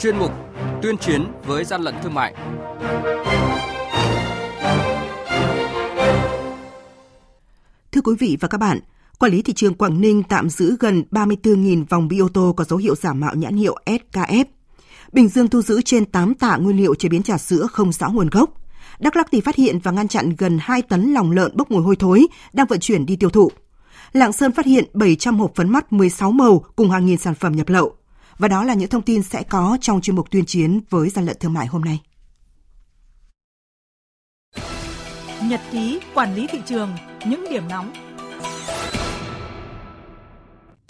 chuyên mục Tuyên chiến với gian lận thương mại. Thưa quý vị và các bạn, Quản lý thị trường Quảng Ninh tạm giữ gần 34.000 vòng bi ô tô có dấu hiệu giả mạo nhãn hiệu SKF. Bình Dương thu giữ trên 8 tạ nguyên liệu chế biến trà sữa không rõ nguồn gốc. Đắk Lắk thì phát hiện và ngăn chặn gần 2 tấn lòng lợn bốc mùi hôi thối đang vận chuyển đi tiêu thụ. Lạng Sơn phát hiện 700 hộp phấn mắt 16 màu cùng hàng nghìn sản phẩm nhập lậu. Và đó là những thông tin sẽ có trong chuyên mục tuyên chiến với gian lận thương mại hôm nay. Nhật ký quản lý thị trường, những điểm nóng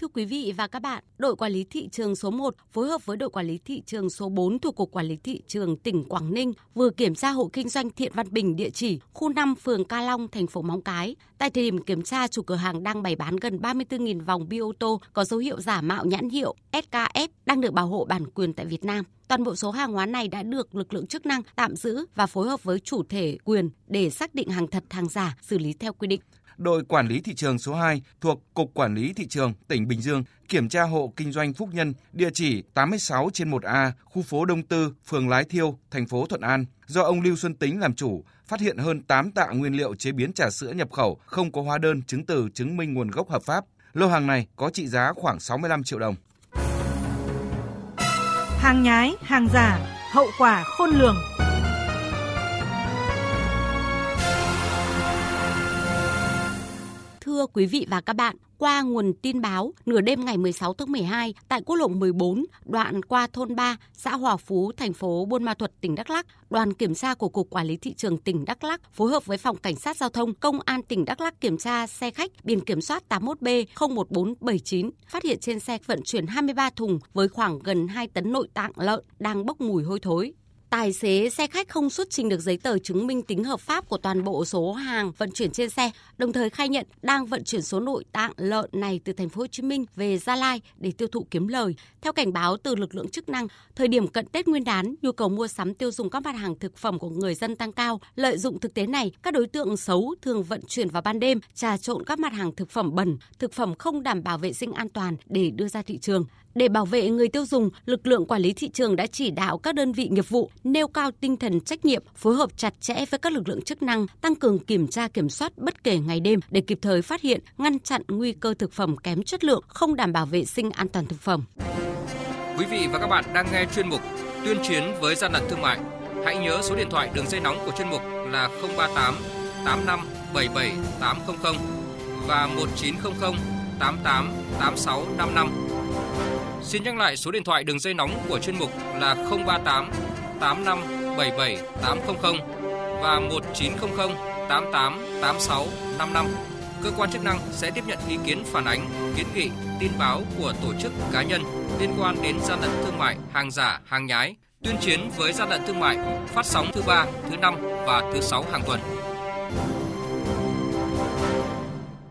Thưa quý vị và các bạn, đội quản lý thị trường số 1 phối hợp với đội quản lý thị trường số 4 thuộc Cục Quản lý Thị trường tỉnh Quảng Ninh vừa kiểm tra hộ kinh doanh Thiện Văn Bình địa chỉ khu 5 phường Ca Long, thành phố Móng Cái. Tại thời điểm kiểm tra, chủ cửa hàng đang bày bán gần 34.000 vòng bi ô tô có dấu hiệu giả mạo nhãn hiệu SKF đang được bảo hộ bản quyền tại Việt Nam. Toàn bộ số hàng hóa này đã được lực lượng chức năng tạm giữ và phối hợp với chủ thể quyền để xác định hàng thật hàng giả, xử lý theo quy định đội quản lý thị trường số 2 thuộc Cục Quản lý Thị trường tỉnh Bình Dương kiểm tra hộ kinh doanh Phúc Nhân, địa chỉ 86 trên 1A, khu phố Đông Tư, phường Lái Thiêu, thành phố Thuận An, do ông Lưu Xuân Tính làm chủ, phát hiện hơn 8 tạ nguyên liệu chế biến trà sữa nhập khẩu không có hóa đơn chứng từ chứng minh nguồn gốc hợp pháp. Lô hàng này có trị giá khoảng 65 triệu đồng. Hàng nhái, hàng giả, hậu quả khôn lường. Quý vị và các bạn, qua nguồn tin báo, nửa đêm ngày 16 tháng 12, tại quốc lộ 14, đoạn qua thôn 3, xã Hòa Phú, thành phố Buôn Ma Thuật, tỉnh Đắk Lắk, đoàn kiểm tra của Cục Quản lý Thị trường tỉnh Đắk Lắk phối hợp với Phòng Cảnh sát Giao thông Công an tỉnh Đắk Lắk kiểm tra xe khách biển kiểm soát 81B01479, phát hiện trên xe vận chuyển 23 thùng với khoảng gần 2 tấn nội tạng lợn đang bốc mùi hôi thối. Tài xế xe khách không xuất trình được giấy tờ chứng minh tính hợp pháp của toàn bộ số hàng vận chuyển trên xe, đồng thời khai nhận đang vận chuyển số nội tạng lợn này từ thành phố Hồ Chí Minh về Gia Lai để tiêu thụ kiếm lời. Theo cảnh báo từ lực lượng chức năng, thời điểm cận Tết Nguyên đán, nhu cầu mua sắm tiêu dùng các mặt hàng thực phẩm của người dân tăng cao. Lợi dụng thực tế này, các đối tượng xấu thường vận chuyển vào ban đêm, trà trộn các mặt hàng thực phẩm bẩn, thực phẩm không đảm bảo vệ sinh an toàn để đưa ra thị trường. Để bảo vệ người tiêu dùng, lực lượng quản lý thị trường đã chỉ đạo các đơn vị nghiệp vụ nêu cao tinh thần trách nhiệm, phối hợp chặt chẽ với các lực lượng chức năng, tăng cường kiểm tra kiểm soát bất kể ngày đêm để kịp thời phát hiện, ngăn chặn nguy cơ thực phẩm kém chất lượng, không đảm bảo vệ sinh an toàn thực phẩm. Quý vị và các bạn đang nghe chuyên mục Tuyên chiến với gian lận thương mại. Hãy nhớ số điện thoại đường dây nóng của chuyên mục là 038 85 77 800 và 1900 88 86 55 Xin nhắc lại số điện thoại đường dây nóng của chuyên mục là 038 85 77 800 và 1900 88 86 55. Cơ quan chức năng sẽ tiếp nhận ý kiến phản ánh, kiến nghị, tin báo của tổ chức cá nhân liên quan đến gian lận thương mại, hàng giả, hàng nhái, tuyên chiến với gian lận thương mại, phát sóng thứ ba, thứ năm và thứ sáu hàng tuần.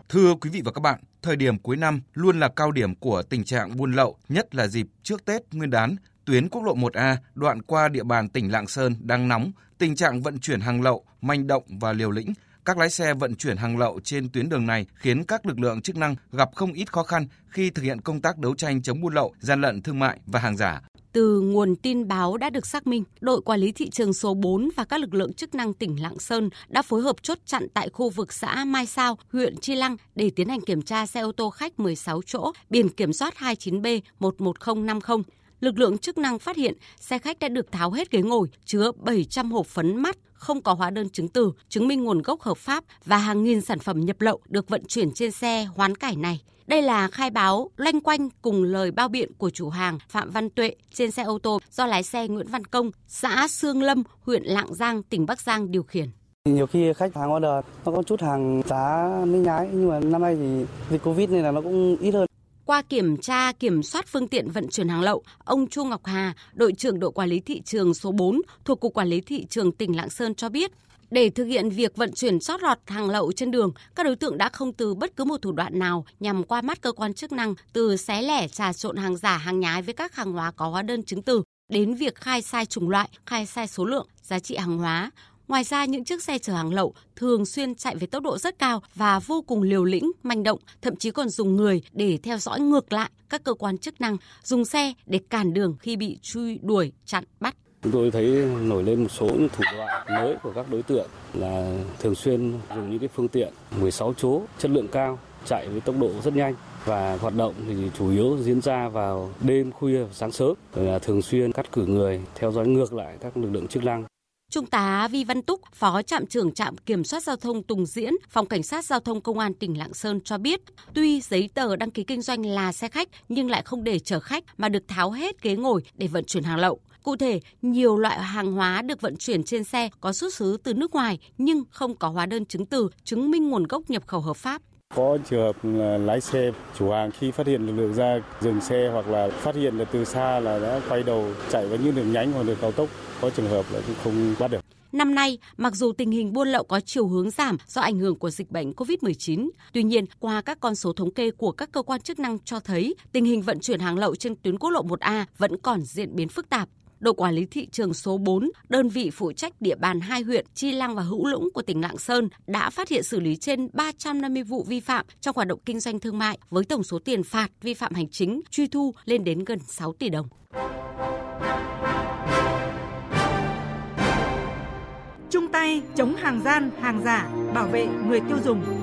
Thưa quý vị và các bạn, thời điểm cuối năm luôn là cao điểm của tình trạng buôn lậu, nhất là dịp trước Tết Nguyên đán. Tuyến quốc lộ 1A đoạn qua địa bàn tỉnh Lạng Sơn đang nóng, tình trạng vận chuyển hàng lậu, manh động và liều lĩnh. Các lái xe vận chuyển hàng lậu trên tuyến đường này khiến các lực lượng chức năng gặp không ít khó khăn khi thực hiện công tác đấu tranh chống buôn lậu, gian lận thương mại và hàng giả. Từ nguồn tin báo đã được xác minh, đội quản lý thị trường số 4 và các lực lượng chức năng tỉnh Lạng Sơn đã phối hợp chốt chặn tại khu vực xã Mai Sao, huyện Chi Lăng để tiến hành kiểm tra xe ô tô khách 16 chỗ, biển kiểm soát 29B 11050. Lực lượng chức năng phát hiện xe khách đã được tháo hết ghế ngồi, chứa 700 hộp phấn mắt không có hóa đơn chứng từ, chứng minh nguồn gốc hợp pháp và hàng nghìn sản phẩm nhập lậu được vận chuyển trên xe hoán cải này. Đây là khai báo loanh quanh cùng lời bao biện của chủ hàng Phạm Văn Tuệ trên xe ô tô do lái xe Nguyễn Văn Công, xã Sương Lâm, huyện Lạng Giang, tỉnh Bắc Giang điều khiển. Nhiều khi khách hàng order nó có chút hàng giá mới nhái nhưng mà năm nay thì dịch Covid nên là nó cũng ít hơn. Qua kiểm tra kiểm soát phương tiện vận chuyển hàng lậu, ông Chu Ngọc Hà, đội trưởng đội quản lý thị trường số 4 thuộc Cục Quản lý Thị trường tỉnh Lạng Sơn cho biết, để thực hiện việc vận chuyển sót lọt hàng lậu trên đường, các đối tượng đã không từ bất cứ một thủ đoạn nào nhằm qua mắt cơ quan chức năng từ xé lẻ trà trộn hàng giả hàng nhái với các hàng hóa có hóa đơn chứng từ đến việc khai sai chủng loại, khai sai số lượng, giá trị hàng hóa. Ngoài ra, những chiếc xe chở hàng lậu thường xuyên chạy với tốc độ rất cao và vô cùng liều lĩnh, manh động, thậm chí còn dùng người để theo dõi ngược lại các cơ quan chức năng, dùng xe để cản đường khi bị truy đuổi, chặn, bắt. Chúng tôi thấy nổi lên một số những thủ đoạn mới của các đối tượng là thường xuyên dùng những cái phương tiện 16 chỗ chất lượng cao chạy với tốc độ rất nhanh. Và hoạt động thì chủ yếu diễn ra vào đêm khuya sáng sớm. Là thường xuyên cắt cử người theo dõi ngược lại các lực lượng chức năng. Trung tá Vi Văn Túc, Phó trạm trưởng trạm kiểm soát giao thông Tùng Diễn, Phòng Cảnh sát Giao thông Công an tỉnh Lạng Sơn cho biết, tuy giấy tờ đăng ký kinh doanh là xe khách nhưng lại không để chở khách mà được tháo hết ghế ngồi để vận chuyển hàng lậu. Cụ thể, nhiều loại hàng hóa được vận chuyển trên xe có xuất xứ từ nước ngoài nhưng không có hóa đơn chứng từ chứng minh nguồn gốc nhập khẩu hợp pháp. Có trường hợp là lái xe, chủ hàng khi phát hiện lực lượng ra dừng xe hoặc là phát hiện là từ xa là đã quay đầu chạy vào những đường nhánh hoặc đường cao tốc, có trường hợp là cũng không bắt được. Năm nay, mặc dù tình hình buôn lậu có chiều hướng giảm do ảnh hưởng của dịch bệnh COVID-19, tuy nhiên, qua các con số thống kê của các cơ quan chức năng cho thấy tình hình vận chuyển hàng lậu trên tuyến quốc lộ 1A vẫn còn diễn biến phức tạp đội quản lý thị trường số 4, đơn vị phụ trách địa bàn hai huyện Chi Lăng và Hữu Lũng của tỉnh Lạng Sơn đã phát hiện xử lý trên 350 vụ vi phạm trong hoạt động kinh doanh thương mại với tổng số tiền phạt vi phạm hành chính truy thu lên đến gần 6 tỷ đồng. Chung tay chống hàng gian, hàng giả, bảo vệ người tiêu dùng.